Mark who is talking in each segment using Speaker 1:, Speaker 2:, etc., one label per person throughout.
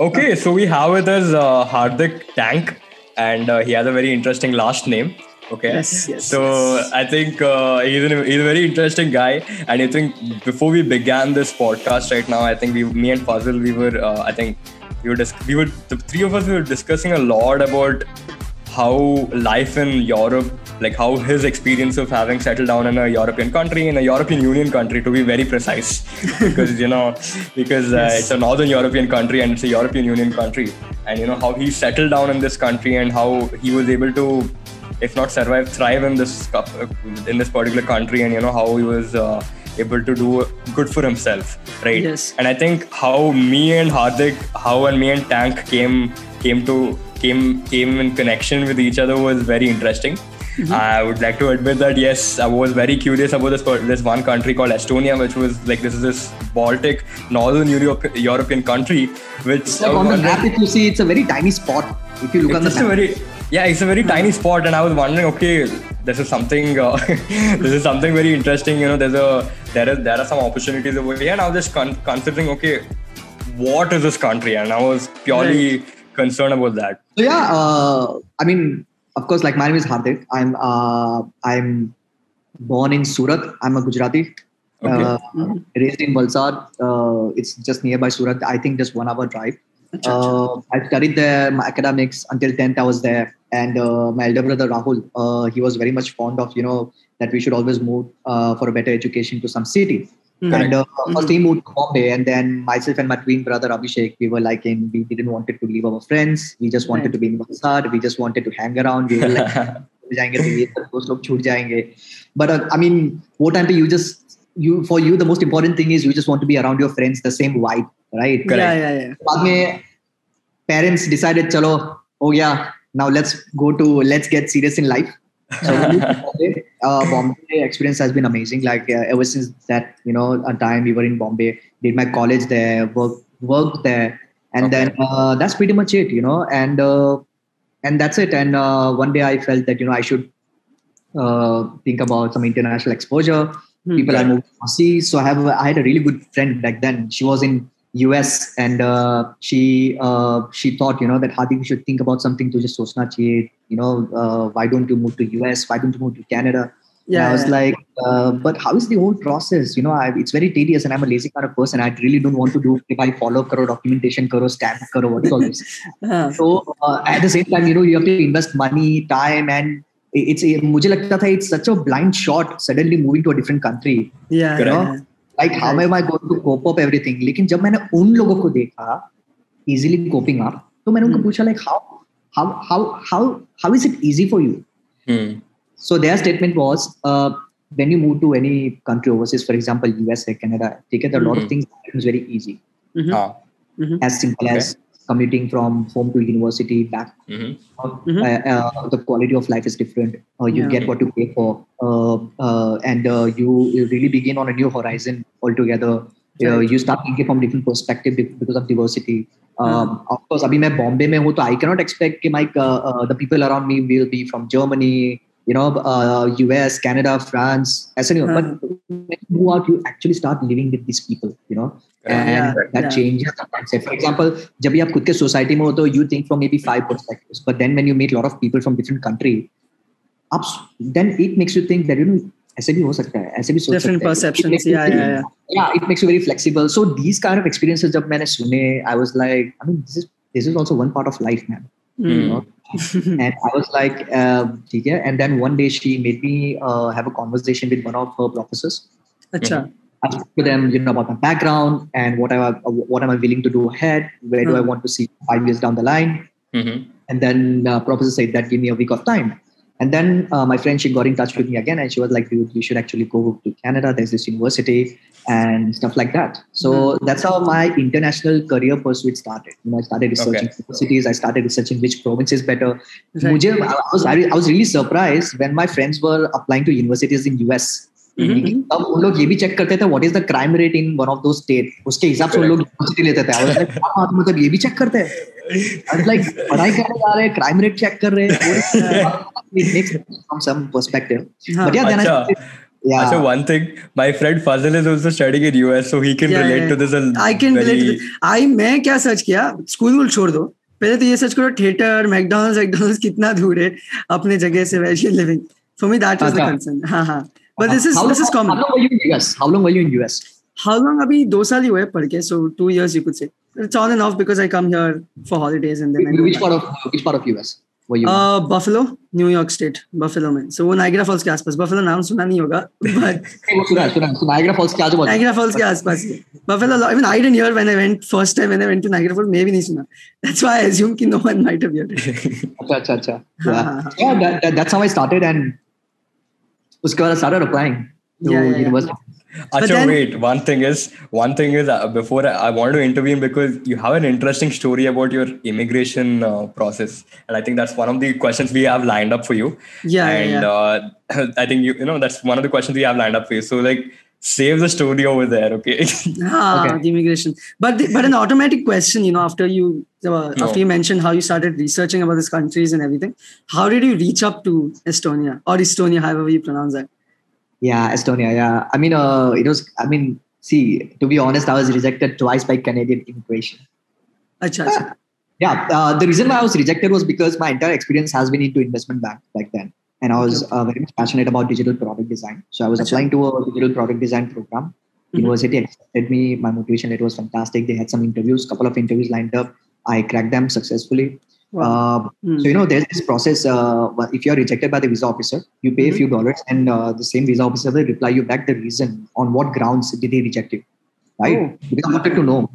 Speaker 1: Okay, so we have with us uh, Hardik Tank, and uh, he has a very interesting last name. Okay.
Speaker 2: Yes, yes,
Speaker 1: so
Speaker 2: yes.
Speaker 1: I think uh, he's, an, he's a very interesting guy, and I think before we began this podcast right now, I think we, me and Fazil, we were, uh, I think we were, dis- we were, the three of us we were discussing a lot about how life in Europe, like how his experience of having settled down in a European country, in a European Union country, to be very precise, because you know, because uh, it's a Northern European country and it's a European Union country, and you know how he settled down in this country and how he was able to, if not survive, thrive in this cu- in this particular country, and you know how he was. Uh, able to do good for himself right
Speaker 2: Yes.
Speaker 1: and i think how me and hardik how and me and tank came came to came came in connection with each other was very interesting i would like to admit that yes i was very curious about this this one country called estonia which was like this is this baltic northern Europe, european country which
Speaker 3: like on the map, if you see, it's a very tiny spot. If you look on the map.
Speaker 1: very yeah it's a very tiny spot and i was wondering okay this is something uh, this is something very interesting you know there's a there is there are some opportunities over here and i was just con- considering okay what is this country and i was purely concerned about that
Speaker 3: So yeah, uh, I mean, of course, like my name is Hardik. I'm uh, I'm born in Surat. I'm a Gujarati.
Speaker 1: Okay.
Speaker 3: Uh, Raised in Valsad. Uh, it's just nearby Surat. I think just one hour drive. Uh, I studied there, my academics until 10th. I was there, and uh, my elder brother Rahul, uh, he was very much fond of you know that we should always move uh, for a better education to some city.
Speaker 2: Mhm.
Speaker 3: And uh,
Speaker 2: Mhm.
Speaker 3: first he moved to Bombay, and then myself and my twin brother Abhishek, we were like in, we didn't wanted to leave our friends. We just wanted
Speaker 2: Right.
Speaker 3: to be in Valsad. We just wanted to hang around. We were like, जाएंगे तो ये सब दोस्त लोग छूट जाएंगे. But uh, I mean, वो time पे you just you for you the most important thing is you just want to be around your friends, the same vibe, right?
Speaker 1: correct.
Speaker 2: Yeah, yeah, yeah.
Speaker 3: बाद में parents decided चलो हो गया now let's go to let's get serious in life so Bombay, uh, Bombay experience has been amazing like uh, ever since that you know a time we were in Bombay did my college there work worked there and
Speaker 1: Okay.
Speaker 3: then uh, that's pretty much it you know and uh, and that's it and uh, one day I felt that you know I should uh, think about some international exposure
Speaker 2: Hmm.
Speaker 3: people
Speaker 1: Right.
Speaker 3: are moving overseas. So I have I had a really good friend back then. She was in US and uh, she uh, she thought you know that Hardik we should think about something to just sochna chahiye You know uh, why don't you move to US? Why don't you move to Canada? And
Speaker 2: Yeah,
Speaker 3: I was
Speaker 2: yeah.
Speaker 3: like, uh, but how is the whole process? You know, I, it's very tedious, and I'm a lazy kind of person. I really don't want to do if I follow karo documentation, karo stamp, karo what is all this.
Speaker 2: हाँ,
Speaker 3: So uh, at the same time, you know, you have to invest money, time, and it's मुझे लगता था it's such a blind shot suddenly moving to a different country.
Speaker 2: yeah,
Speaker 1: Correct.
Speaker 2: yeah.
Speaker 3: Like how am I going to cope up everything? लेकिन जब मैंने उन लोगों को देखा easily coping up, तो मैंने उनको
Speaker 2: Hmm.
Speaker 3: पूछा like how how how how how is it easy for you?
Speaker 1: Hmm.
Speaker 3: So their statement was uh, when you move to any country overseas, for example, U.S. USA, Canada, take it, there are a lot of
Speaker 1: Mhm.
Speaker 3: things that is very easy.
Speaker 2: Mhm,
Speaker 1: Ah.
Speaker 2: mhm.
Speaker 3: As simple
Speaker 1: Okay.
Speaker 3: as commuting from home to university back
Speaker 1: Mhm.
Speaker 2: Mhm.
Speaker 3: uh, uh, the quality of life is different. Uh, you
Speaker 2: Yeah.
Speaker 3: get what you pay for, uh, uh, and uh, you, you really begin on a new horizon altogether Uh,
Speaker 2: Right.
Speaker 3: you start thinking from different perspective be- because of diversity. Um, Of course, अभी मैं बॉम्बे में हूँ तो I cannot expect कि my uh, uh, the people around me will be from Germany, you know, uh, US, Canada, France. ऐसा नहीं होता. But when you move out, you actually start living with these people, you know. And
Speaker 2: Yeah,
Speaker 3: that
Speaker 2: yeah.
Speaker 3: changes the concept. For example, जब भी आप खुद के society में हो तो you think from maybe five perspectives, but then when you meet a lot of people from different country, up then it makes you think that you know ऐसे भी हो सकता है ऐसे भी सोच
Speaker 2: Different
Speaker 3: सकते हैं. It
Speaker 2: perceptions,
Speaker 3: makes you
Speaker 2: yeah,
Speaker 3: think-
Speaker 2: yeah, yeah.
Speaker 3: yeah it makes you very flexible so these kind of experiences जब मैंने सुने I was like I mean this is this is also one part of life man you
Speaker 2: Mm.
Speaker 3: know? and I was like uh, ठीक है and then one day she made me uh, have a conversation with one of her professors
Speaker 2: अच्छा
Speaker 3: I spoke to them, you know, about my background and what I what am I willing to do ahead. Where do I
Speaker 2: Hmm.
Speaker 3: want to see five years down the line?
Speaker 1: Mhm.
Speaker 3: And then uh, professor said that give me a week of time. And then uh, my friend she got in touch with me again and she was like, dude, you should actually go to Canada. There's this university and stuff like that. So that's how my international career pursuit started. You know, I started researching universities. I started researching which province is better.
Speaker 2: Right.
Speaker 3: I was I was really surprised when my friends were applying to universities in US.
Speaker 2: Mhm.
Speaker 3: तब उन लोग ये भी check करते थे what is the crime rate in one of दो state उसके हिसाब से उन लोग यूनिवर्सिटी लेते थे। I मतलब ये भी चेक करते हैं? लाइक पढ़ाई करने जा रहे हैं क्राइम रेट चेक कर रहे हैं it makes from some
Speaker 2: perspective
Speaker 3: but या देन
Speaker 1: अच्छा।
Speaker 3: yeah.
Speaker 1: So one thing, my friend Fazil is also studying in US, so he can
Speaker 2: Yeah,
Speaker 1: relate
Speaker 2: yeah.
Speaker 1: to this. A
Speaker 2: I can
Speaker 1: very,
Speaker 2: relate I मैं क्या search किया? School वूल छोड़ दो। पहले तो ये सर्च करो थिएटर मैकडोनल्ड्स मैकडोनल्ड्स कितना दूर है अपने जगह से you living for me that was the
Speaker 3: अच्छा।
Speaker 2: कंसर्न हाँ हाँ। But this is
Speaker 3: how,
Speaker 2: this is
Speaker 3: how,
Speaker 2: common
Speaker 3: how long were you in US? How long were you in US?
Speaker 2: How long अभी दो साल ही हुए पढ़ के सो two years you could say it's on end of because I come here for holidays and then
Speaker 3: Which part of which part of US were you? in?
Speaker 2: Uh, buffalo New York state buffalo में सो वो Niagara Falls के आसपास buffalo नाम सुना नहीं होगा but
Speaker 3: Hey, वो सुना है, सुना है. So Niagara Falls के आजू बाजू.
Speaker 2: नाइग्रा फॉल्स के आसपास ही buffalo even I didn't here when I went first time when I went to Niagara Falls मैं भी नहीं सुना दैट्स व्हाई आई अज्यूम कि no one might have heard
Speaker 3: अच्छा अच्छा अच्छा.
Speaker 2: हाँ,
Speaker 3: Yeah,
Speaker 2: हाँ, हाँ.
Speaker 3: yeah that, that, that's how I started and उसके बाद I started applying to
Speaker 2: Yeah, yeah, yeah.
Speaker 3: university.
Speaker 1: Acha,
Speaker 2: then-
Speaker 1: wait. One thing is, one thing is, uh, before I, I wanted to intervene because you have an interesting story about your immigration uh, process, and I think that's one of the questions we have lined up for you.
Speaker 2: Yeah, yeah,
Speaker 1: and Uh, I think you, you know, that's one of the questions we have lined up for you. So, like, save the story over there, okay?
Speaker 2: Ah,
Speaker 3: Okay.
Speaker 2: the immigration. But the, but an automatic question, you know, after you uh,
Speaker 1: No.
Speaker 2: after you mentioned how you started researching about these countries and everything, how did you reach up to Estonia or Estonia, however you pronounce that?
Speaker 3: Yeah, Estonia. Yeah, I mean, uh, it was. I mean, see, to be honest, I was rejected twice by Canadian immigration.
Speaker 2: Acha, acha.
Speaker 3: Yeah, uh, the reason why I was rejected was because my entire experience has been into investment bank back then, and I was uh, very much passionate about digital product design. So I was applying to a digital product design program.
Speaker 2: Mhm.
Speaker 3: University accepted me. My motivation letter was fantastic. They had some interviews, couple of interviews lined up. I cracked them successfully.
Speaker 2: Wow.
Speaker 3: Uh,
Speaker 2: Hmm.
Speaker 3: so you know, there's this process. Uh, if you're rejected by the visa officer, you pay
Speaker 2: Mhm.
Speaker 3: a few dollars, and uh, the same visa officer will reply you back the reason on what grounds did they reject you, right?
Speaker 2: Oh.
Speaker 3: Because I wanted to know.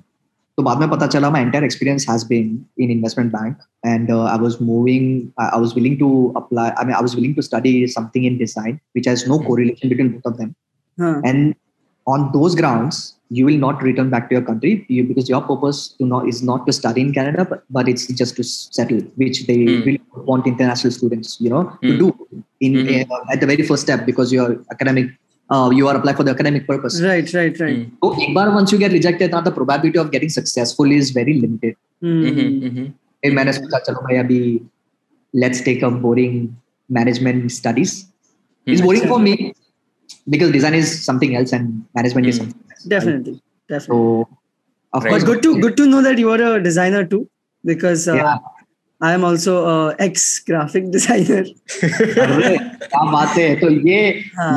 Speaker 3: So बाद में पता चला my entire experience has been in investment bank, and uh, I was moving. I I was willing to apply. I mean, I was willing to study something in design, which has no
Speaker 1: Mhm.
Speaker 3: correlation between both of them.
Speaker 2: Huh.
Speaker 3: And on those grounds, you will not return back to your country you, because your purpose to not, is not to study in Canada, but, but it's just to settle, which they
Speaker 1: Mm.
Speaker 3: really want international students, you know, to
Speaker 1: Mm.
Speaker 3: do in
Speaker 1: Mhm.
Speaker 3: uh, at the very first step because you're academic. Uh, you are apply for the academic purpose.
Speaker 2: Right, right, right.
Speaker 1: Mm.
Speaker 3: So, एक बार once you get rejected, now the probability of getting successful is very limited.
Speaker 2: Hmm.
Speaker 1: Mhm, mhm.
Speaker 3: फिर मैंने सोचा चलो भाई अभी let's take a boring management studies. It's
Speaker 1: Mhm.
Speaker 3: boring for me because design is something else and management is
Speaker 1: Mm.
Speaker 3: something else.
Speaker 2: Definitely, definitely.
Speaker 3: So, of
Speaker 1: Right.
Speaker 3: course,
Speaker 2: but good to good to know that you are a designer too, because uh,
Speaker 3: Yeah.
Speaker 2: I am also ex graphic designer
Speaker 3: क्या बात है? तो ये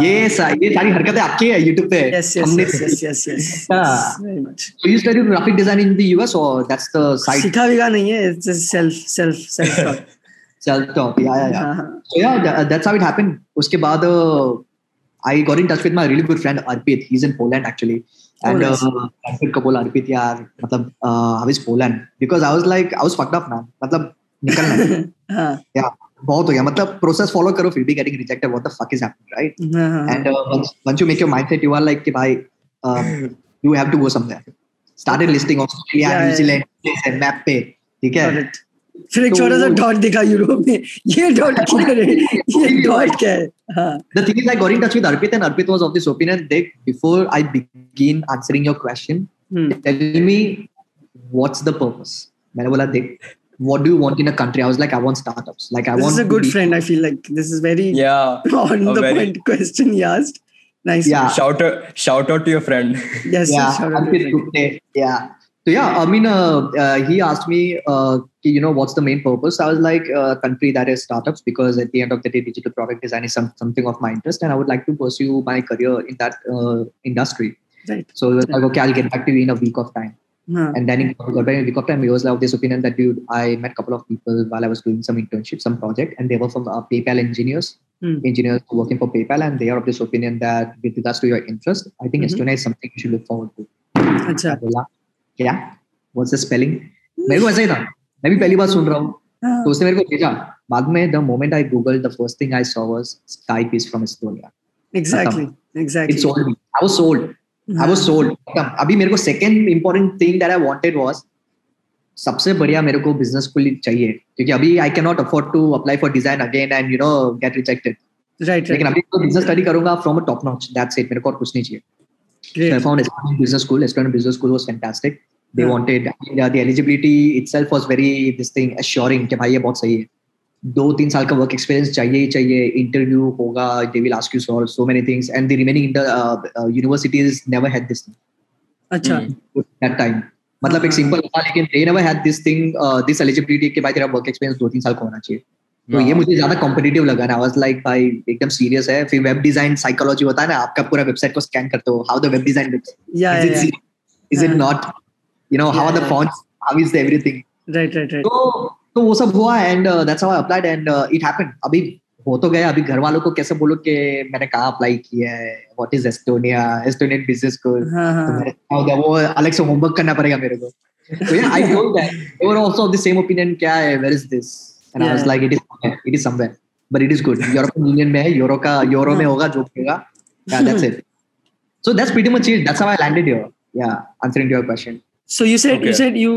Speaker 3: ये ये सारी हरकतें आपकी है यूट्यूब पे?
Speaker 2: Yes yes yes yes yes very much
Speaker 3: so you graphic design in the US और दैट्स द साइड
Speaker 2: सीखा विगा नहीं है? It's just self self self
Speaker 3: self
Speaker 2: top या
Speaker 3: या सो या दैट्स हाउ इट हैपेंड उसके बाद I got in touch with my really good friend Arpit he is in Poland actually and oh,
Speaker 2: nice.
Speaker 3: uh, Ranbir Kapoor, Arpit Yaar, matlab, uh, I was Poland. Because I was like, I was fucked up, man. Matlab, निकलना हाँ।
Speaker 2: या
Speaker 3: बहुत हो गया। मतलब process follow करो फिर भी getting rejected what the fuck is happening right and once you make your mindset you are like कि भाई you have to go somewhere started listing Australia New Zealand से मैप पे ठीक है?
Speaker 2: फिर एक छोटा सा डॉट दिखा यूरोप में। ये डॉट क्या है? ये डॉट क्या है? हाँ।
Speaker 3: The thing is I got in touch with Arpit and Arpit was of this opinion that before I begin answering your question tell me what's the purpose मैंने बोला देख what do you want in a country I was like I want startups like I
Speaker 2: this
Speaker 3: want
Speaker 2: is a good
Speaker 3: be-
Speaker 2: friend I feel like this is very
Speaker 1: yeah.
Speaker 2: on the
Speaker 1: very-
Speaker 2: point question he asked nice
Speaker 3: Yeah.
Speaker 1: Shout out, shout out to your friend.
Speaker 2: yes
Speaker 3: yeah,
Speaker 2: yes, shout out to your friend.
Speaker 3: Yeah. So yeah, I mean, uh, uh, he asked me, uh, you know, what's the main purpose? I was like, a country that is startups, because at the end of the day, digital product design is some, something of my interest, and I would like to pursue my career in that uh, industry.
Speaker 2: right
Speaker 3: So he was like, okay, I'll get back to you in a week of time.
Speaker 2: हाँ,
Speaker 3: And then in got back in a week of time, he was like of this opinion that dude, I met a couple of people while I was doing some internship, some project, and they were from uh, PayPal engineers,
Speaker 2: Hmm.
Speaker 3: engineers working for PayPal, and they are of this opinion that with regards to your interest, I think
Speaker 2: Mhm.
Speaker 3: Estonia is something you should look forward to.
Speaker 2: अच्छा
Speaker 3: मैं बोला क्या what's the spelling मेरे को ऐसा ही था मैं भी पहली बार सुन रहा हूँ
Speaker 2: हाँ,
Speaker 3: तो उसने मेरे को भेजा बाद में the moment I Google the first thing I saw was Skype is from Estonia
Speaker 2: exactly
Speaker 3: it
Speaker 2: exactly
Speaker 3: sold me I was sold
Speaker 2: I
Speaker 3: was sold अभी मेरे को second important thing that I wanted was सबसे बढ़िया मेरे को business school चाहिए क्योंकि अभी I can not afford to apply for design again and you know get rejected
Speaker 2: right
Speaker 3: लेकिन अभी तो बिज़नेस स्टडी करूँगा from a top notch that's it मेरे को और कुछ नहीं चाहिए
Speaker 2: great
Speaker 3: found Estonian Business School. Estonian Business School was fantastic. They
Speaker 2: Yeah.
Speaker 3: wanted yeah, the eligibility itself was very this कि भाई ये बहुत सही है. दो तीन साल का वर्क एक्सपीरियंस चाहिए ही चाहिए। इंटरव्यू होगा they will ask you so so many things and the remaining universities never had this
Speaker 2: अच्छा।
Speaker 3: दैट टाइम मतलब एक
Speaker 2: हाँ।
Speaker 3: सिंपल था लेकिन they never had this thing this eligibility के भाई तेरा वर्क एक्सपीरियंस दो तीन साल का होना चाहिए। तो ये मुझे ज़्यादा कॉम्पिटेटिव लगा ना। वाज लाइक भाई एकदम सीरियस है। फिर वेब डिज़ाइन साइकोलॉजी होता है ना आपका पूरा वेबसाइट को स्कैन करते हो how the web design looks
Speaker 2: या
Speaker 3: is it serious? is it
Speaker 2: हाँ.
Speaker 3: not? You know how
Speaker 2: Yeah,
Speaker 3: are the
Speaker 2: yeah.
Speaker 3: fonts? How is everything?
Speaker 2: Right right right
Speaker 3: तो तो वो सब हुआ and that's how I applied and it happened अभी हो तो गया अभी घर वालों को कैसे बोलो कि मैंने कहा अप्लाई किया है? What is Estonia Estonian business school
Speaker 2: हाँ हाँ.
Speaker 3: वो अलग से होमवर्क करना पड़ेगा मेरे को. तो या I told that they also of the same opinion क्या है? Where is this and I was like it is it is somewhere but it is good European Union में है यूरो का यूरो में
Speaker 2: हाँ.
Speaker 3: होगा जो होगा. That's it so that's pretty much it that's how I landed here या answering your question
Speaker 2: So you said you
Speaker 1: Okay.
Speaker 2: said you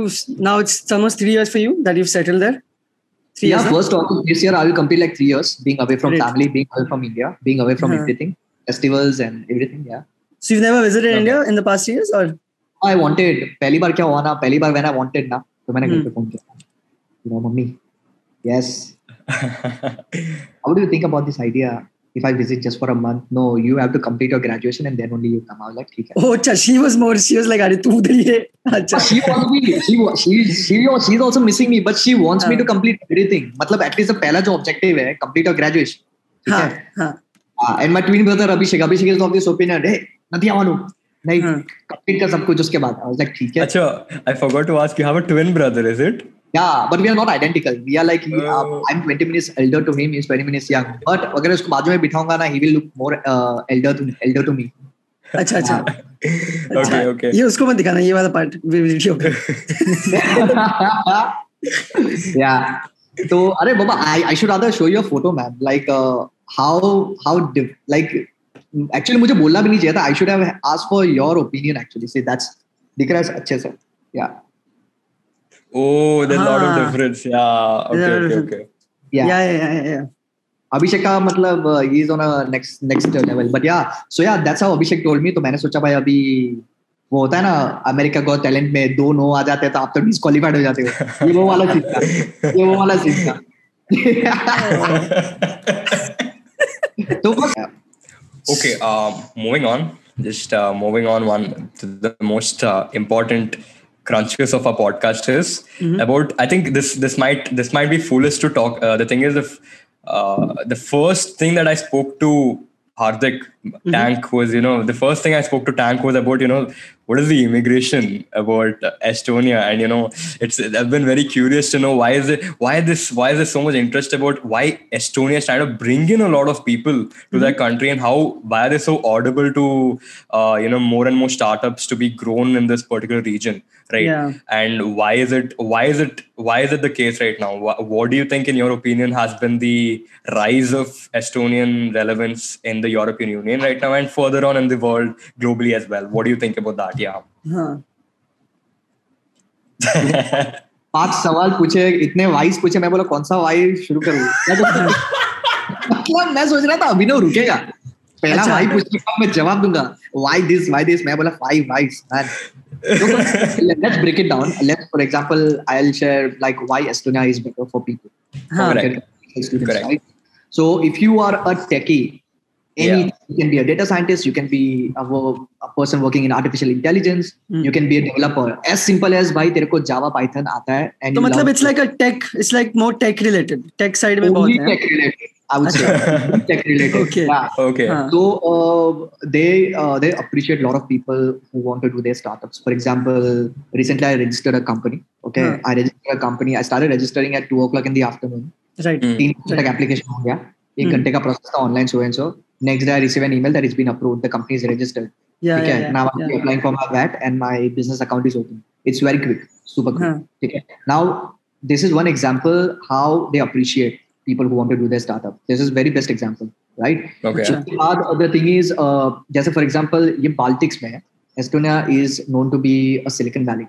Speaker 2: now it's almost three years for you that you've settled there. Three
Speaker 3: yeah
Speaker 2: years.
Speaker 3: first also this year I will complete like three years being away from
Speaker 2: Great.
Speaker 3: family being away from India being away from
Speaker 2: Uh-huh.
Speaker 3: everything festivals and everything yeah
Speaker 2: So you've never visited
Speaker 1: Okay.
Speaker 2: India in the past years, or
Speaker 3: I wanted पहली बार क्या हुआ ना पहली बार when I wanted ना तो मैंने घर
Speaker 2: Hmm.
Speaker 3: पे फोन किया you know mummy yes How do you think about this idea? If I visit just for a month, no, you have to complete your graduation and then only you come. I was like, ठीक है.
Speaker 2: oh, अच्छा, she was more. She was like, "अरे तू ही है." अच्छा.
Speaker 3: She wants me. She she she was she's also missing me, but she wants uh. me
Speaker 2: हाँ.
Speaker 3: to complete everything. मतलब at least the पहला जो objective है, complete your graduation.
Speaker 2: हाँ
Speaker 3: है.
Speaker 2: हाँ
Speaker 3: Uh, and my twin brother Abhishek, Abhishek is of this opinion. Hey, मानो. नहीं
Speaker 2: हाँ.
Speaker 3: complete कर सब कुछ उसके बाद. I was like, ठीक है.
Speaker 1: Acha, I forgot to ask you have a twin brother, is it?
Speaker 3: Yeah, but we are not identical. We are like he, uh,
Speaker 1: Oh.
Speaker 3: I'm 20 minutes elder to him. He's 20 minutes young. But अगर उसको बाजू में बिठाऊँगा ना, he will look more uh, elder to elder to me.
Speaker 2: अच्छा अच्छा
Speaker 1: okay, okay.
Speaker 2: ये उसको मत दिखाना ये वाला पार्ट वीडियो पे
Speaker 3: yeah. So, अरे बाबा, I I should rather show you a photo, man. Like uh, how how diff- like actually मुझे बोलना भी नहीं चाहिए था. I should have asked for your opinion actually. See, that's दिख रहा है अच्छे से. Yeah.
Speaker 1: Oh, there's a lot of difference. Yeah. Okay,
Speaker 2: There's a lot
Speaker 1: okay,
Speaker 2: of
Speaker 1: okay.
Speaker 3: Yeah.
Speaker 2: या या या या
Speaker 3: अभिषेक का मतलब ही is on a next next level but या सो या that's how Abhishek told me तो मैंने सोचा भाई अभी वो होता है ना अमेरिका गो टैलेंट में दो नो आ जाते हैं तो आप तो डिस्क्वालीफाइड हो जाते हो ये वो वाला सीन था ये वो वाला सीन था तो बस
Speaker 1: okay moving on just uh, moving on one to the most uh, important crunches of our podcast is about i think this this might this might be foolish to talk uh, the thing is if uh, the first thing that i spoke to Hardik Tank was, you know, the first thing I spoke to Tank was about, you know, what is the immigration about Estonia, and you know, it's I've been very curious to know why is it why this why is there so much interest about why Estonia is trying to bring in a lot of people to their country and how why are they so audible to uh, you know more and more startups to be grown in this particular region, right?
Speaker 2: Yeah.
Speaker 1: And why is it why is it why is it the case right now? What, what do you think, in your opinion, has been the rise of Estonian relevance in the European Union right now and further on in the world globally as well? What do you think about that? किया
Speaker 2: हाँ.
Speaker 3: पाँच सवाल पूछे इतने vice पूछे मैं बोला कौन सा वाइस शुरू करूँ? तो- मतलब मैं सोच रहा था अभी ना रुकेगा। पहला
Speaker 2: अच्छा,
Speaker 3: वाइस पूछने का मैं जवाब दूँगा व्हाई दिस व्हाई दिस मैं बोला five whys man let's break it down let's for example I will share like why Estonia is better for people
Speaker 2: हाँ।
Speaker 3: So if you are a techie any
Speaker 1: Yeah.
Speaker 3: you can be a data scientist, you can be a, wo- a person working in artificial intelligence,
Speaker 2: Hmm.
Speaker 3: you can be a developer. As simple as भाई तेरे को Java Python आता है and
Speaker 2: तो
Speaker 3: you
Speaker 2: मतलब
Speaker 3: love
Speaker 2: it's like a tech it's like more tech related tech side में
Speaker 3: only
Speaker 2: बहुत है
Speaker 3: tech related. I would say only tech related.
Speaker 2: Okay.
Speaker 3: Yeah.
Speaker 1: Okay.
Speaker 2: हाँ.
Speaker 3: So uh, they uh, they appreciate a lot of people who want to do their startups. For example, recently I registered a company. Okay,
Speaker 2: हाँ.
Speaker 3: I registered a company. I started registering at two o'clock in the afternoon.
Speaker 2: right
Speaker 1: Hmm.
Speaker 3: तीन घंटे तक application हो गया एक
Speaker 2: हम्म।
Speaker 3: घंटे का process था online so and so next day i receive an email that it's been approved the company is registered
Speaker 2: yeah, yeah, yeah,
Speaker 3: now i'm
Speaker 2: yeah,
Speaker 3: applying for my vat and my business account is open it's very quick
Speaker 2: super
Speaker 3: quick huh. okay. now this is one example how they appreciate people who want to do their startup this is very best example right
Speaker 1: okay
Speaker 3: So the other thing is uh, just for example in Baltics Estonia is known to be a Silicon Valley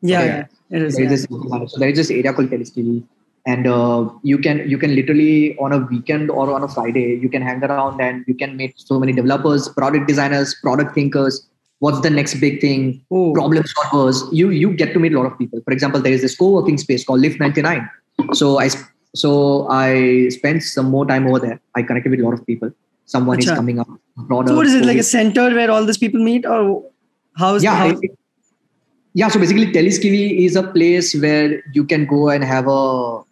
Speaker 2: yeah,
Speaker 3: okay.
Speaker 2: yeah. it is
Speaker 3: there
Speaker 2: yeah.
Speaker 3: is this, so there is this area called Telliskivi and uh, you can you can literally on a weekend or on a Friday you can hang around and you can meet so many developers, product designers, product thinkers. What's the next big thing?
Speaker 2: Oh.
Speaker 3: Problem solvers. You you get to meet a lot of people. For example, there is this co-working space called Lift 99. So I so I spent some more time over there. I connected with a lot of people. Someone is coming up. Broader
Speaker 2: So what is it like a center where all these people meet, or how's
Speaker 3: yeah,
Speaker 2: how,
Speaker 3: it- yeah. So basically, Telliskivi is a place where you can go and have a,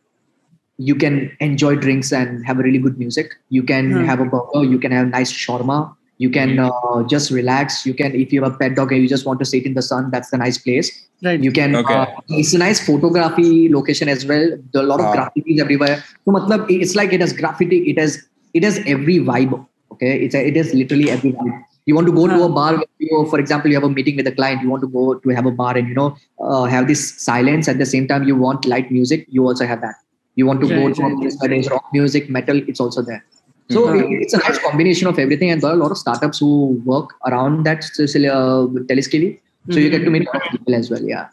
Speaker 3: you can enjoy drinks and have a really good music. You can
Speaker 2: Hmm.
Speaker 3: have a burger. You can have nice shawarma. You can uh, just relax. You can, if you have a pet dog and you just want to sit in the sun, that's the nice place.
Speaker 2: right?
Speaker 3: You can.
Speaker 1: Okay.
Speaker 3: Uh, it's a nice photography location as well. There are a lot of
Speaker 1: Ah.
Speaker 3: graffitis everywhere. So, matlab, it's like it has graffiti. It has it has every vibe. Okay, it's a, it has literally every vibe. You want to go to a bar. You, for example, you have a meeting with a client. You want to go to have a bar and you know uh, have this silence at the same time. You want light music. You also have that You want to go
Speaker 2: Right,
Speaker 3: to a
Speaker 2: right,
Speaker 3: place where there's rock music, metal. It's also there. So
Speaker 2: Mhm.
Speaker 3: it- it's a nice combination of everything, and there are a lot of startups who work around that uh, Teleskivi. So you get to meet a lot of people as well. Yeah.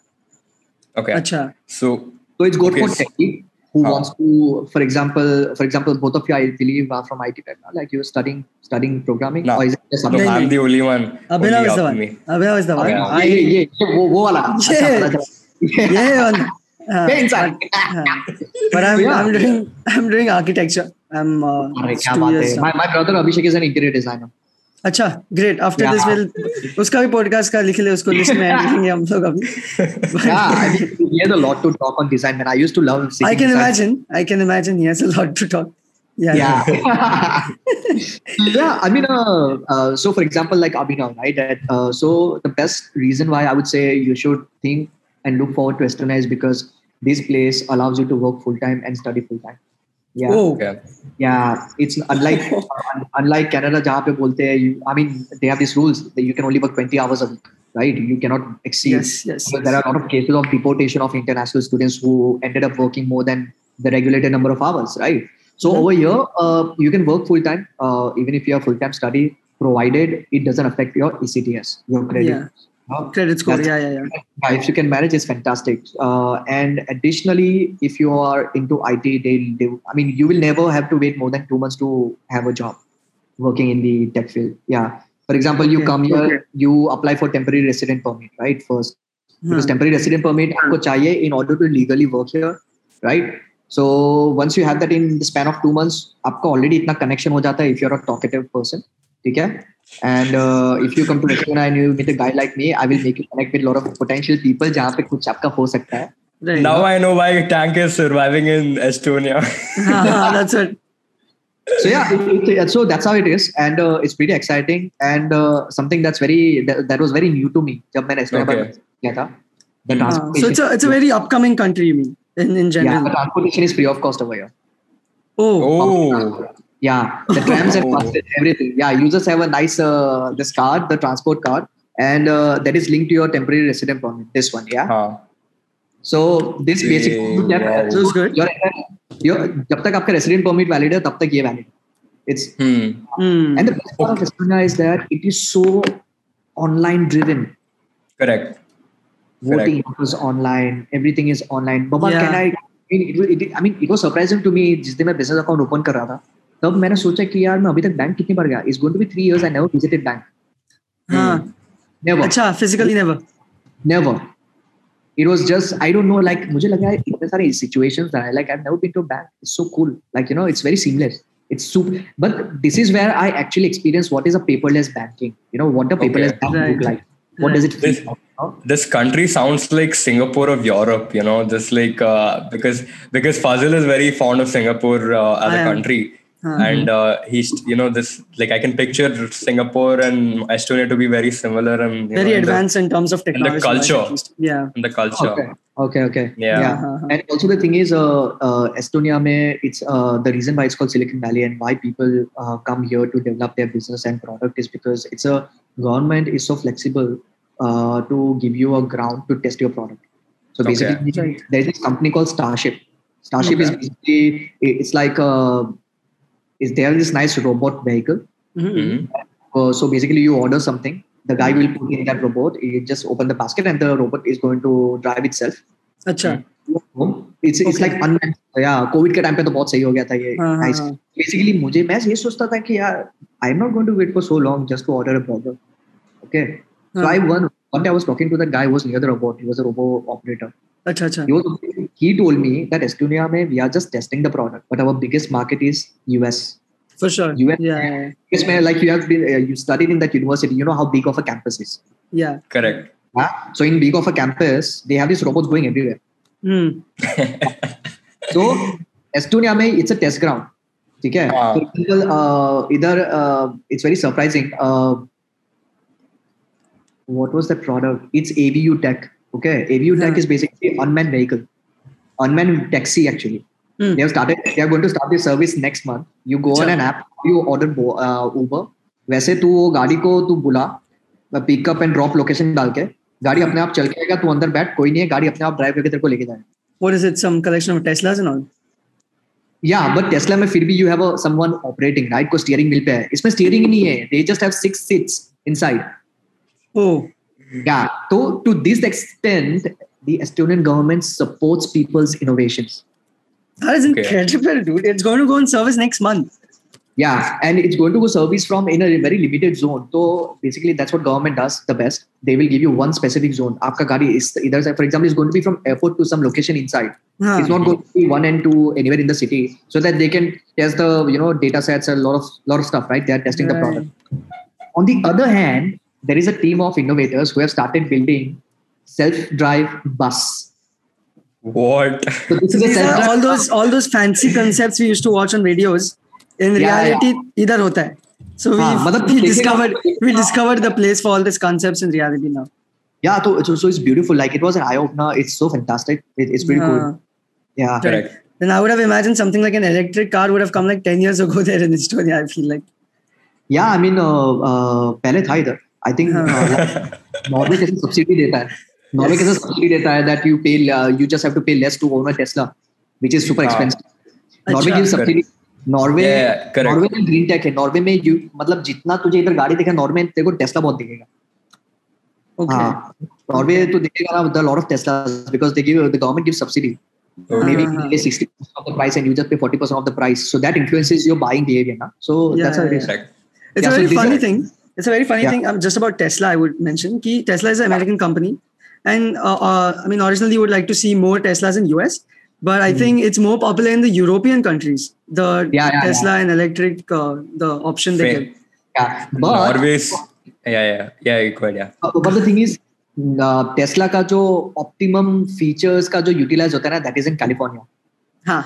Speaker 1: Okay.
Speaker 2: Acha.
Speaker 1: So
Speaker 3: So it's good
Speaker 1: Okay,
Speaker 3: for
Speaker 1: so-
Speaker 3: techie who
Speaker 1: Ah.
Speaker 3: wants to, for example, for example, both of you, I believe, are from IT right now. Like you're studying studying programming,
Speaker 1: No.
Speaker 3: or is it just
Speaker 1: no,
Speaker 3: something?
Speaker 2: No,
Speaker 1: I'm
Speaker 2: no.
Speaker 1: the only one.
Speaker 2: Abhinav
Speaker 1: only
Speaker 2: is the
Speaker 1: after
Speaker 2: one.
Speaker 1: me.
Speaker 2: Abhinav is the one.
Speaker 1: Okay.
Speaker 3: Yeah,
Speaker 2: I,
Speaker 3: yeah, yeah. वो वो वाला. अच्छा,
Speaker 2: Yeah.
Speaker 3: पता चला.
Speaker 2: yeah, one. Uh,
Speaker 3: Yeah, inside.
Speaker 2: but, but I'm
Speaker 3: Yeah.
Speaker 2: I'm doing I'm doing architecture. I'm uh,
Speaker 3: अरे
Speaker 2: it's
Speaker 3: क्या
Speaker 2: two
Speaker 3: बात
Speaker 2: years
Speaker 3: है.
Speaker 2: now.
Speaker 3: My my brother Abhishek is an interior designer.
Speaker 2: अच्छा great after
Speaker 3: Yeah.
Speaker 2: This will उसका भी podcast का लिख ले उसको लिस्ट में ऐड करेंगे हम लोग अभी
Speaker 3: Yeah, I mean, he has a lot to talk on design. Man, I used to love.
Speaker 2: I
Speaker 3: sitting
Speaker 2: can
Speaker 3: design.
Speaker 2: imagine I can imagine he has a lot to talk yeah
Speaker 3: yeah yeah i mean uh, uh, so for example like abhinav right that, uh, so the best reason why i would say you should think and look forward to estonia is because this place allows you to work full time and study full time yeah
Speaker 2: oh
Speaker 1: Okay.
Speaker 3: yeah it's unlike un- unlike canada jahan pe bolte hai, you, i mean they have these rules that you can only work 20 hours a week right you cannot exceed
Speaker 2: yes yes
Speaker 3: because there are a lot of cases of deportation of international students who ended up working more than the regulated number of hours, right? So
Speaker 2: Mhm.
Speaker 3: over here, uh, you can work full time, uh, even if you have full time study, provided it doesn't affect your ECTS, your credit.
Speaker 2: Yeah.
Speaker 3: Uh,
Speaker 2: credit score
Speaker 3: That's-
Speaker 2: yeah yeah yeah
Speaker 3: yeah, if you can manage, it's fantastic. Uh, and additionally, if you are into IT, they, they, I mean, you will never have to wait more than two months to have a job working in the tech field. Yeah. For example, you
Speaker 2: Okay,
Speaker 3: come here,
Speaker 2: okay.
Speaker 3: you apply for temporary resident permit, right? First, because
Speaker 2: हाँ,
Speaker 3: temporary resident permit आपको चाहिए in order to legally work here, right? So once you have that in the span of two months, आपका already इतना connection हो जाता है if you're a talkative person, ठीक है? And uh, if you come to Estonia and you meet a guy like me, I will make you connect with a lot of potential people जहाँ पे कुछ आपका हो सकता है.
Speaker 2: right
Speaker 1: Now I know why Tank is surviving in Estonia.
Speaker 2: हाँ, हाँ, that's it
Speaker 3: So yeah, it, it, so that's how it is, and uh, it's pretty exciting and uh, something that's very that, that was very new to me जब मैंने Estonia
Speaker 1: Okay.
Speaker 3: पर किया था. The
Speaker 2: हाँ,
Speaker 3: transportation.
Speaker 2: so it's a it's a very upcoming country you mean in in
Speaker 3: yeah,
Speaker 2: general
Speaker 3: the transportation is free of cost over here.
Speaker 2: oh,
Speaker 1: Oh.
Speaker 3: Yeah, the trams and
Speaker 1: Oh.
Speaker 3: buses, everything. Yeah, you just have a nice uh, this card, the transport card, and uh, that is linked to your temporary resident permit. This one, yeah.
Speaker 1: Huh.
Speaker 3: So this basically
Speaker 1: Hey, wow.
Speaker 2: Sounds good.
Speaker 3: Your, your, जब तक आपका resident permit valid है, तब तक ये valid. It's
Speaker 1: Hmm.
Speaker 2: Hmm.
Speaker 3: and the best part of Estonia is that it is so online driven.
Speaker 1: Correct.
Speaker 3: Voting is online, everything is online. Baba,
Speaker 2: Yeah.
Speaker 3: can I? I mean, it, was- it, I mean, it was surprising to me जिस दिन मैं business account open कर रहा था. तब मैंने सोचा कि यार मैं अभी तक बैंक कितनी बार गया? It's going to be three years. I never visited bank.
Speaker 2: हाँ
Speaker 3: Never.
Speaker 2: अच्छा physically never
Speaker 3: Never. It was just I don't know. Like मुझे लगा इतने सारे situations that I like I've never been to a bank. It's so cool. Like you know, it's very seamless. It's super. But this is where I actually experience what is a paperless banking. You know what a paperless
Speaker 1: Okay.
Speaker 3: bank
Speaker 2: Right.
Speaker 3: look like. What
Speaker 2: Right.
Speaker 3: does it feel
Speaker 1: This-
Speaker 3: like? you know?
Speaker 1: This country sounds like Singapore of Europe, you know, just like uh, because because Fazil is very fond of Singapore uh, as
Speaker 2: I
Speaker 1: a
Speaker 2: am.
Speaker 1: country,
Speaker 2: हाँ,
Speaker 1: and uh, he's you know this like I can picture Singapore and Estonia to be very similar and you
Speaker 2: very
Speaker 1: know, in the-
Speaker 2: advanced in terms of
Speaker 1: the
Speaker 2: technology the
Speaker 1: culture.
Speaker 2: least. yeah
Speaker 1: in the culture.
Speaker 3: Okay. Okay. Okay.
Speaker 1: Yeah.
Speaker 2: Uh-huh.
Speaker 3: And also the thing is, uh, uh, Estonia, mein, it's uh, the reason why it's called Silicon Valley and why people uh, come here to develop their business and product is because it's a government is so flexible uh, to give you a ground to test your product. So basically,
Speaker 2: Right.
Speaker 3: there's this company called Starship. Starship is basically it's like uh, is there this nice robot vehicle.
Speaker 2: Mhm.
Speaker 1: Mhm.
Speaker 3: Uh, so basically, you order something, the guy will put in that robot. You just open the basket, and the robot is going to drive itself.
Speaker 2: अच्छा
Speaker 3: it's it's
Speaker 2: Okay.
Speaker 3: Like अनमेंट या Covid के time पे तो बहुत सही हो गया था ये
Speaker 2: हाँ, हाँ,
Speaker 3: नाइस
Speaker 2: हाँ.
Speaker 3: बेसिकली मुझे मैं ये सोचता था कि यार I am not going to wait for so long just to order a burger okay so
Speaker 2: हाँ.
Speaker 3: I one one day I was talking to that guy who was near the robot. He was a robo operator.
Speaker 2: अच्छा अच्छा
Speaker 3: He was he told me that Estonia mein, we are just testing the product, but our biggest market is US.
Speaker 2: For sure.
Speaker 3: US,
Speaker 2: Yeah.
Speaker 3: US mein, like you have been, uh, you studied in that university, you know how big of a campus is.
Speaker 2: Yeah.
Speaker 1: Correct.
Speaker 3: Huh? So in big of a campus, they have these robots going everywhere.
Speaker 2: Hmm.
Speaker 3: So Estonia में it's a test ground. ठीक है
Speaker 1: हाँ.
Speaker 3: For example, uh, इधर uh, it's very surprising. Uh, what was that product? It's AVU Tech. Okay, AVU Tech
Speaker 2: Yeah.
Speaker 3: is basically unmanned vehicle, unmanned taxi actually.
Speaker 2: Hmm.
Speaker 3: They have started. They are going to start this service next month. You go on
Speaker 2: अच्छा.
Speaker 3: an app. You order uh, Uber. वैसे तू वो गाड़ी को तू बुला pickup and drop location डाल के गाड़ी अपने आप चल के आएगा तू अंदर बैठ कोई नहीं है गाड़ी अपने आप ड्राइव करके तेरे को लेके जाएगा
Speaker 2: What is it? Some collection of Teslas and all?
Speaker 3: Yeah, but Tesla में फिर भी you have a someone operating, right? को steering wheel पे है. इसमें steering ही नहीं है. They just have six seats inside.
Speaker 2: Oh.
Speaker 3: Yeah. So to this extent, the Estonian government supports people's innovations.
Speaker 2: That is
Speaker 1: okay.
Speaker 2: incredible, dude. It's going to go on service next month.
Speaker 3: Yeah, and it's going to go service from in a very limited zone. So basically, that's what government does the best. They will give you one specific zone. Aapka gari is either for example, is going to be from airport to some location inside.
Speaker 2: Huh.
Speaker 3: It's not going to be one end to anywhere in the city, so that they can test the you know data sets a lot of lot of stuff. Right, they are testing
Speaker 2: right.
Speaker 3: the product. On the other hand, there is a team of innovators who have started building self-drive bus.
Speaker 1: What?
Speaker 3: So this
Speaker 2: So
Speaker 3: is a
Speaker 2: these are
Speaker 3: self-drive
Speaker 2: all those all those fancy concepts we used to watch on videos. In
Speaker 3: Yeah,
Speaker 2: reality, इधर होता है. So we
Speaker 3: हाँ, मतलब
Speaker 2: we
Speaker 3: देखेगा-
Speaker 2: discovered we discovered the place for all these concepts in reality now.
Speaker 3: Yeah, so, so so it's beautiful. Like it was an eye opener. It's so fantastic. It, it's pretty
Speaker 2: Yeah.
Speaker 3: cool. Yeah.
Speaker 1: Correct.
Speaker 2: Then I would have imagined something like an electric car would have come like 10 years ago there in Estonia, I feel like.
Speaker 3: Yeah, I mean, uh, uh, पहले था इधर. I think Norway कैसे subsidy देता है? Norway कैसे subsidy देता है that you pay you just have to pay less to own a Tesla which is super expensive Norway
Speaker 1: की सब्सिडी नॉर्वे
Speaker 3: नॉर्वे में ग्रीन टेक है. नॉर्वे में यू मतलब जितना तुझे इधर गाड़ी दिखेगा नॉर्वे में तेरे को टेस्ला बहुत दिखेगा।
Speaker 2: ओके
Speaker 3: नॉर्वे हाँ। तो दिखेगा ना the lot of Tesla because they give the government give subsidy maybe pay 60% of the price and you just pay 40% of the price. So that influences your buying behavior na? so
Speaker 2: yeah,
Speaker 3: that's yeah, a risk
Speaker 1: yeah,
Speaker 2: it's
Speaker 3: yeah,
Speaker 2: a very
Speaker 3: so
Speaker 2: funny thing. It's a very funny
Speaker 3: Yeah.
Speaker 2: thing. Um, just about Tesla, I would mention. Ki Tesla is an American company, and uh, uh, I mean, originally, you would like to see more Teslas in US, but I think it's more popular in the European countries. The
Speaker 3: Hmm. Yeah, yeah,
Speaker 2: Tesla and electric, uh, the option they
Speaker 1: Fair.
Speaker 2: get.
Speaker 3: Yeah. But,
Speaker 1: Norway's. Yeah, yeah, yeah. You could, yeah.
Speaker 3: uh, but the thing is, uh, Tesla का जो optimum features का जो utilize होता है ना, that is in California.
Speaker 2: Huh.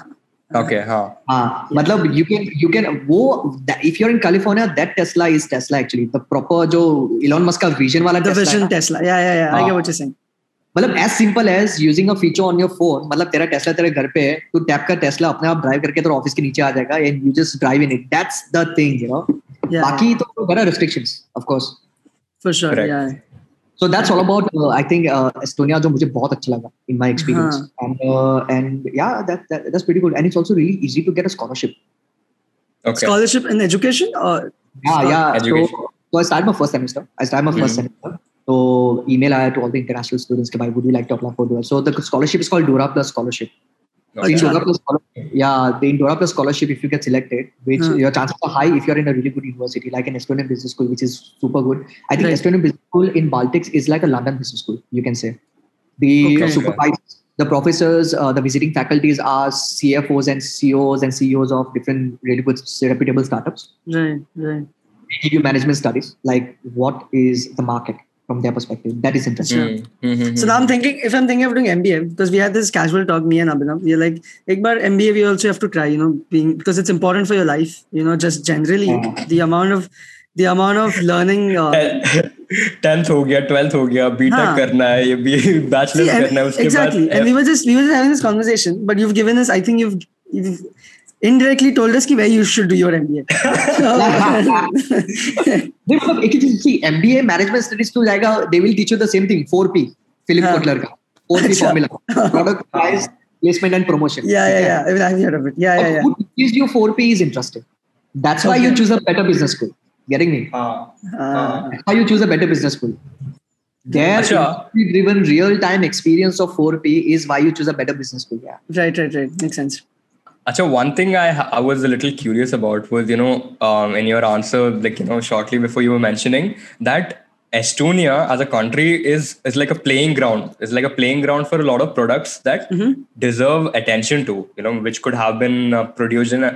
Speaker 1: Okay हाँ।
Speaker 3: हाँ मतलब यू कैन यू कैन वो if you are in California that Tesla is Tesla actually the proper जो इलोन मस्क का विजन वाला Tesla
Speaker 2: vision Tesla yeah yeah yeah I get what you
Speaker 3: मतलब as simple as using a feature on your phone मतलब तेरा Tesla तेरे घर पे है तू टैप कर टेस्ला अपने आप ड्राइव करके तेरे ऑफ़िस के नीचे आ जाएगा and you just drive in it that's the thing you know बाकी तो बड़ा restrictions of course
Speaker 2: for sure
Speaker 1: yeah
Speaker 2: Yeah.
Speaker 3: so that's all about uh, I think uh, Estonia जो मुझे बहुत अच्छा लगा in my experience and uh, and yeah that, that that's pretty good and it's also really easy to get a scholarship
Speaker 1: Okay.
Speaker 2: Scholarship in education or
Speaker 3: yeah yeah
Speaker 1: Education.
Speaker 3: so, so I started my first semester I started my 1st
Speaker 1: Mhm.
Speaker 3: semester so email आया to all the international students के भाई would you like to apply for Dura so the scholarship is called Dura Plus scholarship So in
Speaker 1: Okay.
Speaker 3: Dora Plus scholarship, yeah, the in Dora Plus scholarship, if you get selected, which
Speaker 2: Hmm.
Speaker 3: your chances are high if you're in a really good university, like an Estonian business school, which is super good. I think
Speaker 2: Right.
Speaker 3: Estonian business school in Baltics is like a London business school, you can say. The
Speaker 2: Okay.
Speaker 3: supervisors, the professors, uh, the visiting faculties are CFOs and CEOs and CEOs of different really good reputable startups.
Speaker 2: right, right.
Speaker 3: They give you management studies, like what is the market from their perspective. That is interesting.
Speaker 1: Mm, mm, mm,
Speaker 2: So
Speaker 1: mm.
Speaker 2: now I'm thinking if I'm thinking of doing MBA because we had this casual talk, me and Abhinav. We're like, एक बार MBA we also have to try, you know, being because it's important for your life, you know, just generally
Speaker 3: Yeah.
Speaker 2: the amount of the amount of learning. Uh,
Speaker 1: tenth हो गया twelfth हो गया BTech
Speaker 2: हाँ.
Speaker 1: करना है ये भी
Speaker 2: see,
Speaker 1: bachelors
Speaker 2: and-
Speaker 1: करना है उसके
Speaker 2: exactly, and
Speaker 1: बाद
Speaker 2: we were just we were just having this conversation, but you've given us, I think you've, you've indirectly told us कि where you should do your MBA.
Speaker 3: नहीं, मतलब एक ही चीज़ सी एमबीए मैनेजमेंट स्टडीज़ तो जाएगा they will teach you the same thing 4P Philip
Speaker 2: हाँ.
Speaker 3: कोटलर का 4P
Speaker 2: अच्छा.
Speaker 3: Formula product price placement and promotion
Speaker 2: yeah, yeah, yeah. I mean, I've heard of it. Yeah, yeah, yeah.
Speaker 3: who teaches you 4P is interesting that's why you choose a better business school getting me
Speaker 1: हाँ
Speaker 2: Uh,
Speaker 3: that's why you choose a better business school their
Speaker 1: अच्छा.
Speaker 3: driven real time experience of 4P is why you choose a better business school yeah
Speaker 2: right, right, right. Makes sense.
Speaker 1: Acha, one thing I I was a little curious about was you know um, in your answer like you know shortly before you were mentioning that Estonia as a country is is like a playing ground. It's like a playing ground for a lot of products that
Speaker 2: Mhm.
Speaker 1: deserve attention to. You know, which could have been uh, produced in, a,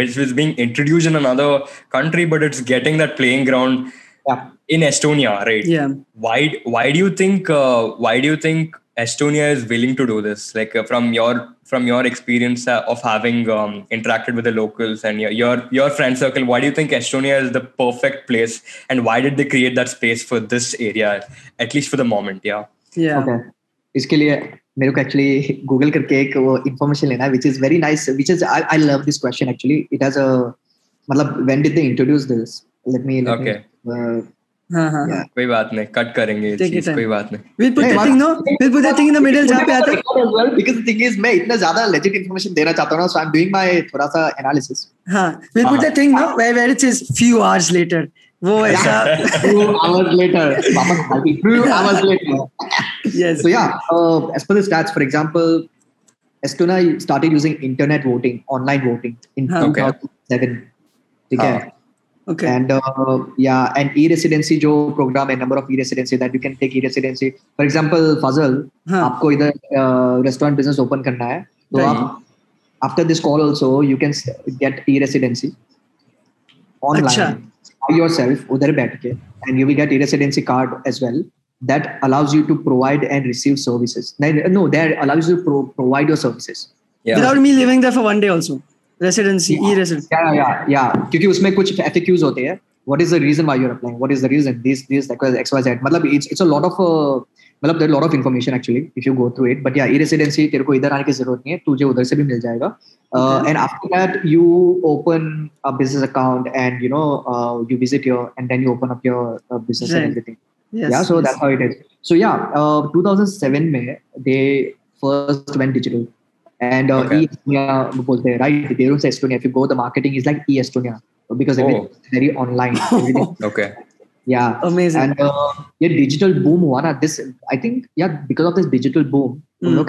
Speaker 1: which was being introduced in another country, but it's getting that playing ground
Speaker 3: Yeah.
Speaker 1: in Estonia, right?
Speaker 2: Yeah.
Speaker 1: Why? Why do you think? Uh, why do you think Estonia is willing to do this? Like uh, from your from your experience uh, of having um, interacted with the locals and your, your your friend circle, why do you think Estonia is the perfect place? And why did they create that space for this area, at least for the moment? Yeah.
Speaker 2: Yeah.
Speaker 3: Okay. इसके लिए मेरे को actually Google करके एक वो information लेना है which is very nice which is I I love this question actually it has a मतलब when did they introduce this let me
Speaker 1: Okay. कोई बात नहीं कट करेंगे कोई बात नहीं।
Speaker 2: Will put
Speaker 3: the
Speaker 2: thing no will put that thing in the middle जहाँ पे आता है।
Speaker 3: बिकॉज़ थिंग इज़ मैं इतना ज़्यादा लेजिट इंफॉर्मेशन देना चाहता हूँ so I am doing my थोड़ा सा एनालिसिस
Speaker 2: हाँ will put the thing no where where it is few hours later वो ऐसा।
Speaker 3: फ्यू आवर्स लेटर वापस आती few hours later
Speaker 2: yes
Speaker 3: so yeah as per the stats for example Estona started using internet voting, online voting in 2007. ठीक है।
Speaker 2: okay
Speaker 3: and uh, yeah and e-residency जो program है number of e-residency that you can take e-residency for example Fazal
Speaker 2: हाँ.
Speaker 3: आपको इधर restaurant business open करना है तो
Speaker 2: Right.
Speaker 3: आप after this call also you can get e-residency
Speaker 2: अच्छा.
Speaker 3: online by yourself उधर बैठ के and you will get e-residency card as well that allows you to provide and receive services no that allows you to pro- provide your services
Speaker 1: Yeah.
Speaker 2: without me living there for one day also Residency
Speaker 3: e
Speaker 2: residency
Speaker 3: yeah yeah क्योंकि उसमें कुछ FAQs होते हैं what is the reason why you are applying what is the reason this this X Y Z मतलब it's it's a lot of मतलब there lot of information actually if you go through it but yeah e residency तेरे को इधर आने की ज़रूरत नहीं है तुझे उधर से भी मिल जाएगा and after that you open a business account and you know you visit your and then you open up your business and everything
Speaker 2: Yes,
Speaker 3: yeah, so
Speaker 2: yes.
Speaker 3: that's how it is. So yeah, uh, 2007 में they first went digital. And uh,
Speaker 1: okay.
Speaker 3: e-Estonia, right? They don't say Estonia. If you go, the marketing is like Estonia because
Speaker 1: oh.
Speaker 3: everything oh. very online.
Speaker 1: okay.
Speaker 3: Yeah.
Speaker 2: Amazing.
Speaker 3: And uh, yeah, digital boom, one. this, I think, yeah, because of this digital boom,
Speaker 2: mm.
Speaker 3: look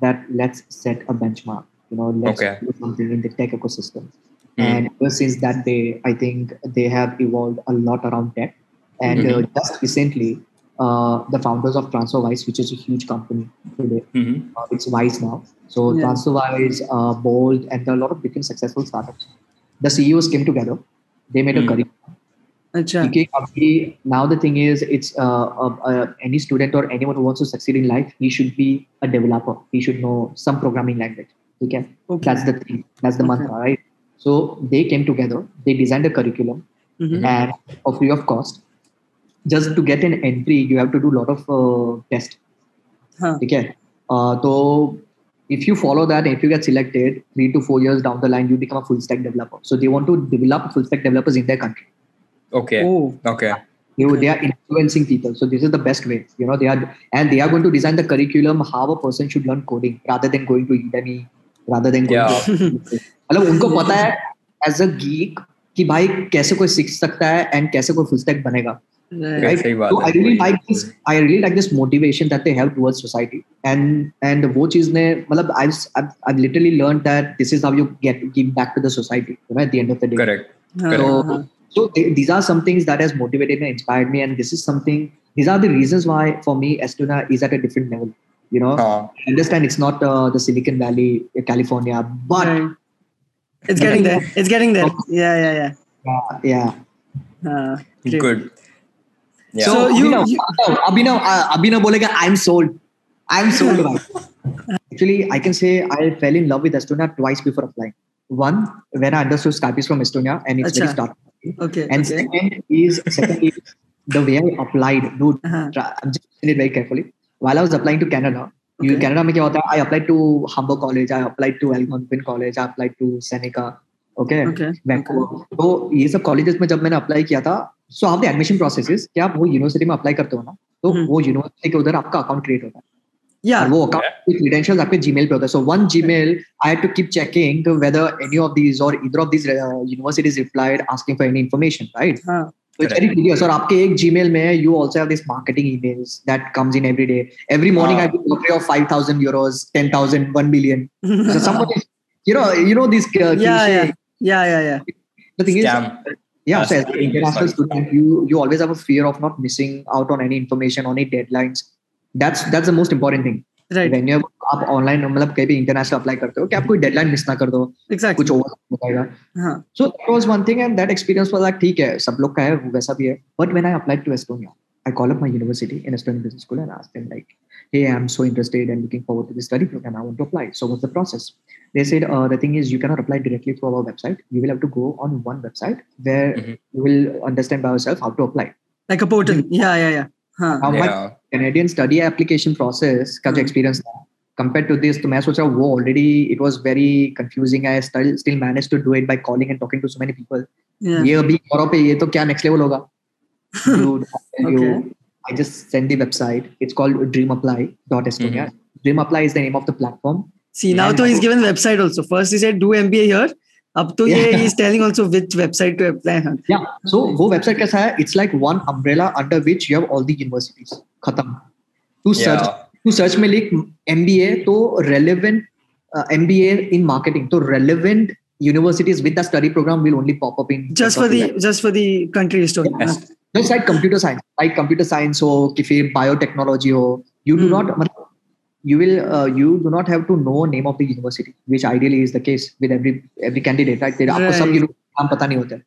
Speaker 3: that let's set a benchmark, you know, let's
Speaker 1: okay.
Speaker 3: do something in the tech ecosystem.
Speaker 1: Mm.
Speaker 3: And ever since that day, I think they have evolved a lot around tech. And mm-hmm. uh,
Speaker 1: hmm.
Speaker 3: just recently, uh, the founders of TransferWise, which is a huge company today.
Speaker 1: Mm-hmm.
Speaker 3: Uh, it's Wise now. So
Speaker 2: yeah.
Speaker 3: TransferWise, uh, Bolt, and a lot of different successful startups. The CEOs came together. They made mm-hmm.
Speaker 1: a
Speaker 3: curriculum. Okay. Now the thing is, it's uh, uh, uh, any student or anyone who wants to succeed in life, he should be a developer. He should know some programming language. Okay,
Speaker 2: okay.
Speaker 3: that's the thing. That's the
Speaker 2: okay.
Speaker 3: mantra, right? So they came together. They designed a curriculum,
Speaker 2: mm-hmm.
Speaker 3: and for free of cost, Just to get an entry, you have to do a lot of uh, tests.
Speaker 2: हाँ
Speaker 3: Okay, uh, so if you follow that, if you get selected, three to four years down the line, you become a full stack developer. So they want to develop full stack developers in their country.
Speaker 1: Okay.
Speaker 2: oh
Speaker 1: Okay.
Speaker 3: they, they are influencing people so this is the best way you know they are and they are going to design the curriculum how a person should learn coding rather than going to udemy rather than going
Speaker 1: Yeah.
Speaker 3: to मतलब उनको पता है as a geek कि भाई कैसे कोई सीख सकता है एंड कैसे कोई फुल स्टैक बनेगा
Speaker 2: right.
Speaker 3: right
Speaker 1: सही बात
Speaker 3: so
Speaker 1: है।
Speaker 3: i really like this i really like this motivation that they have towards society and and वो चीज ने मतलब i've i've, I've literally learned that this is how you get give back to the society you know, at the end of the day
Speaker 1: Correct.
Speaker 2: हाँ,
Speaker 3: so,
Speaker 2: हाँ.
Speaker 3: so th- these are some things that has motivated me, inspired me, and this is something. These are the reasons why, for me, Estonia is at a different level. You know,
Speaker 1: हाँ.
Speaker 3: I understand it's not uh, the Silicon Valley, uh, California, but
Speaker 2: Right. it's getting there it's getting there yeah yeah yeah
Speaker 3: uh, yeah.
Speaker 2: हाँ, great.
Speaker 1: Good. Yeah.
Speaker 3: So,
Speaker 2: So you-
Speaker 3: Abhinav,
Speaker 2: you-
Speaker 3: Abhinav, Abhinav, uh, Abhinav बोलेगा, I'm sold. I'm sold. right? Actually, I can say I fell in love with Estonia twice before applying. One, when I understood Skype is from Estonia and it's very
Speaker 2: Acha.
Speaker 3: startup.
Speaker 2: okay
Speaker 3: And
Speaker 2: okay
Speaker 3: second is second is the way I applied. Dude,
Speaker 2: Uh-huh.
Speaker 3: try, I'm just listening it very carefully. While I was applying to Canada, you
Speaker 2: Okay.
Speaker 3: Canada में क्या होता है? I applied to Humber College, I applied to Algonquin College, I applied to Seneca. Okay तो ये सब colleges में जब मैंने अप्लाई किया था सो आप एडमिशन प्रोसेस क्या आप वो यूनिवर्सिटी में अप्लाई करते हो ना तो
Speaker 2: हम्म।
Speaker 3: वो यूनिवर्सिटी के उधर आपका अकाउंट क्रिएट होता है। यार वो क्रेडेंशियल्स आपके जीमेल पे होता है। So one Gmail I had to keep checking whether any of these और इधर of these universities replied
Speaker 2: asking
Speaker 3: for any information right और आपके एक जी मेल में you also this marketing emails that comes in every day every morning I of five thousand euros million you know you know this
Speaker 2: yeah yeah yeah
Speaker 3: The thing
Speaker 1: Scam.
Speaker 3: is, yeah so as
Speaker 1: That's
Speaker 3: an international
Speaker 1: sorry.
Speaker 3: student you you always have a fear of not missing out on any information on any deadlines that's that's the most important thing
Speaker 2: right
Speaker 3: when you आप online मतलब कहीं भी international apply करते हो कि आप कोई deadline miss ना कर दो
Speaker 2: exactly
Speaker 3: कुछ ओवर हो जाएगा
Speaker 2: हाँ
Speaker 3: So that was one thing, and that experience was like, ठीक है, सब लोग का है, वैसा भी है. But when I applied to Estonia, I called up my university in Estonian Business School and asked them like, hey, I'm so interested and looking forward to this study program. I want to apply. So what's the process? They said uh, the thing is you cannot apply directly through our website. You will have to go on one website where
Speaker 1: Mhm.
Speaker 3: you will understand by yourself how to apply.
Speaker 2: like a portal yeah yeah yeah हाँ
Speaker 3: Now my
Speaker 1: Yeah.
Speaker 3: Canadian study application process का जो
Speaker 2: Hmm.
Speaker 3: experience था compared to this तो मैं सोच रहा हूँ वो already it was very confusing. I still still managed to do it by calling and talking to so many people.
Speaker 2: yeah
Speaker 3: ये अभी यूरोप पे ये तो क्या नेक्स्ट लेवल होगा you, you
Speaker 2: Okay.
Speaker 3: I just send the website. It's called dreamapply.estonia. Dreamapply is the name of the platform.
Speaker 2: see now
Speaker 3: And-
Speaker 2: तो he's given website also first he said do MBA here अब तो ये
Speaker 3: Yeah.
Speaker 2: he's telling also which website to apply हाँ
Speaker 3: Yeah. So वो website कैसा है? It's like one umbrella under which you have all the universities. खत्म. To search
Speaker 1: Yeah.
Speaker 3: to search में लिख MBA तो relevant uh, MBA in marketing तो relevant universities with the study program will only pop up in
Speaker 2: just for the just for the country Estonia
Speaker 1: Yes.
Speaker 3: just like computer science like computer science हो कि फिर biotechnology हो you do
Speaker 2: Hmm.
Speaker 3: not मतलब, you will uh, you do not have to know name of the university which ideally is the case with every every candidate right तेरे आपको सब
Speaker 2: Right.
Speaker 3: university नाम पता नहीं होता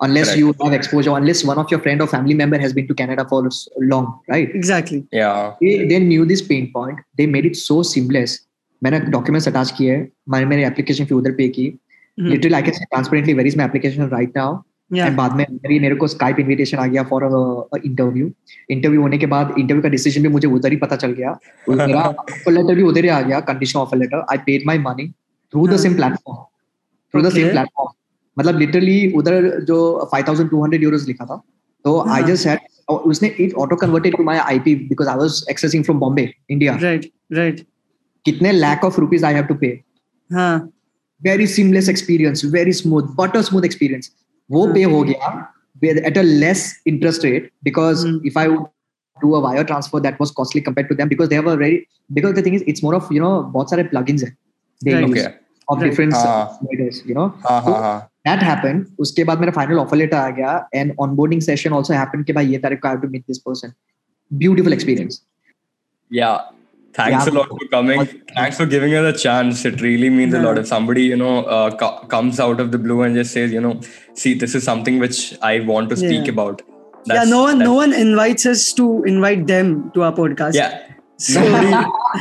Speaker 3: unless
Speaker 1: Correct.
Speaker 3: you have exposure unless one of your friend or family member has been to Canada for s- long right
Speaker 2: exactly
Speaker 1: Yeah.
Speaker 3: they, they knew this pain point they made it so seamless मैंने documents attach किए मैंने मेरे application fee उधर पे की
Speaker 2: Mhm.
Speaker 3: Literally I can say transparently where is my application right now
Speaker 2: yeah.
Speaker 3: बाद में मेरी मेरे को स्काइप इनविटेशन आ गया फॉर इंटरव्यू इंटरव्यू होने के बाद इंटरव्यू का डिसीज़न भी मुझे उधर ही पता चल गया। मेरा ऑफ़र लेटर भी उधर ही आ गया condition offer letter I paid my money
Speaker 2: through
Speaker 3: the. Same platform through the
Speaker 2: same
Speaker 3: platform मतलब लिटरली उधर जो 5200 यूरोस लिखा था तो आई. जस्ट हैड उसने it auto converted to my IP because I was accessing from Bombay India
Speaker 2: right right.
Speaker 3: कितने lakh of rupees I have to pay
Speaker 2: हाँ।
Speaker 3: Very seamless experience, very smooth, butter smooth experience. वो
Speaker 2: Hmm.
Speaker 3: pay हो गया with at a less interest rate because
Speaker 2: Hmm.
Speaker 3: if I would do a wire transfer that was costly compared to them because they have a very because the thing is it's more of you know बहुत सारे plugins है they
Speaker 2: Right.
Speaker 3: use
Speaker 1: Okay.
Speaker 3: of
Speaker 2: Right.
Speaker 3: different
Speaker 1: Ah.
Speaker 3: providers, you know
Speaker 1: हाँ
Speaker 3: So,
Speaker 1: हाँ हाँ.
Speaker 3: that happened उसके बाद मेरा final offer letter आ गया and onboarding session also happened कि भाई ये तारीख को I have to meet this person beautiful experience
Speaker 1: Yeah. Thanks
Speaker 3: Yeah.
Speaker 1: a lot for coming. Thanks for giving us a chance. It really means a lot.
Speaker 2: Yeah.
Speaker 1: If somebody, you know, uh, co- comes out of the blue and just says, you know, see, this is something which I want to speak
Speaker 2: Yeah.
Speaker 1: about.
Speaker 2: yeah no one no
Speaker 1: that's-
Speaker 2: one invites us to invite them to our podcast
Speaker 1: Yeah.
Speaker 2: so
Speaker 1: Nobody,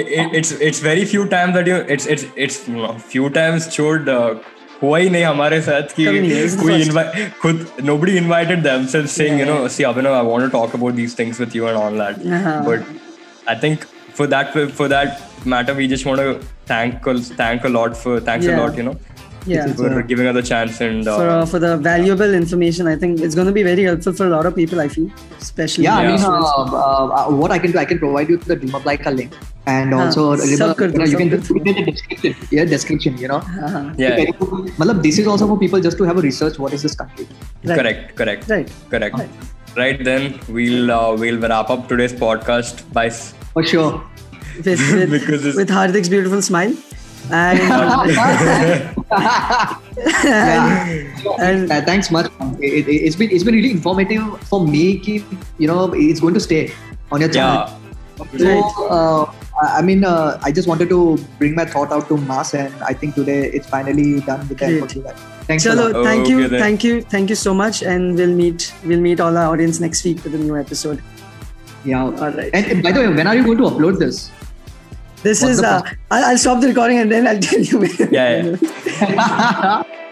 Speaker 1: it, it, it's it's very few times that you it's it's it's you know, few times छोड़ uh, हुआ ही नहीं हमारे साथ कि
Speaker 2: कभी नहीं, it's the
Speaker 1: कोई
Speaker 2: first.
Speaker 1: invite खुद nobody invited themselves saying you know see Abhinav I want to talk about these things with you and all that
Speaker 2: Uh-huh.
Speaker 1: but I think for that for that matter, we just want to thank thank a lot for thanks
Speaker 2: yeah.
Speaker 1: a lot, you know.
Speaker 2: Yeah.
Speaker 1: For giving us a chance and uh,
Speaker 2: for, uh, for the valuable information, I think it's going to be very helpful for a lot of people. I feel, especially.
Speaker 3: Yeah, yeah. I mean,
Speaker 2: uh,
Speaker 3: uh, uh, what I can do, I can provide you the Dream Apply link and
Speaker 2: uh-huh.
Speaker 3: also you, know, you can put in the description yeah description you know
Speaker 2: uh-huh.
Speaker 1: yeah,
Speaker 3: yeah. Malab, this is also for people just to have a research what is this country
Speaker 2: right.
Speaker 1: correct correct
Speaker 2: right
Speaker 1: correct right then we'll uh, we'll wrap up today's podcast by s-
Speaker 3: For sure.
Speaker 2: with with,
Speaker 1: Because
Speaker 2: with Hardik's beautiful smile and,
Speaker 3: yeah.
Speaker 2: and
Speaker 3: Uh, thanks much. It, it, it's been it's been really informative for me. Keep you know it's going to stay on your channel.
Speaker 1: yeah
Speaker 3: So, uh, I I mean, uh, I just wanted to bring my thought out to mass, and I think today it's finally done with that.
Speaker 2: Great.
Speaker 3: Thanks a lot.
Speaker 2: thank you,
Speaker 1: Okay
Speaker 2: thank you, thank you so much, and we'll meet we'll meet all our audience next week with a new episode.
Speaker 3: Yeah.
Speaker 2: All right.
Speaker 3: And, and by the way, when are you going to upload this?
Speaker 2: This
Speaker 3: What's
Speaker 2: is uh, I'll, I'll stop the recording and then I'll tell you.
Speaker 1: Yeah, yeah.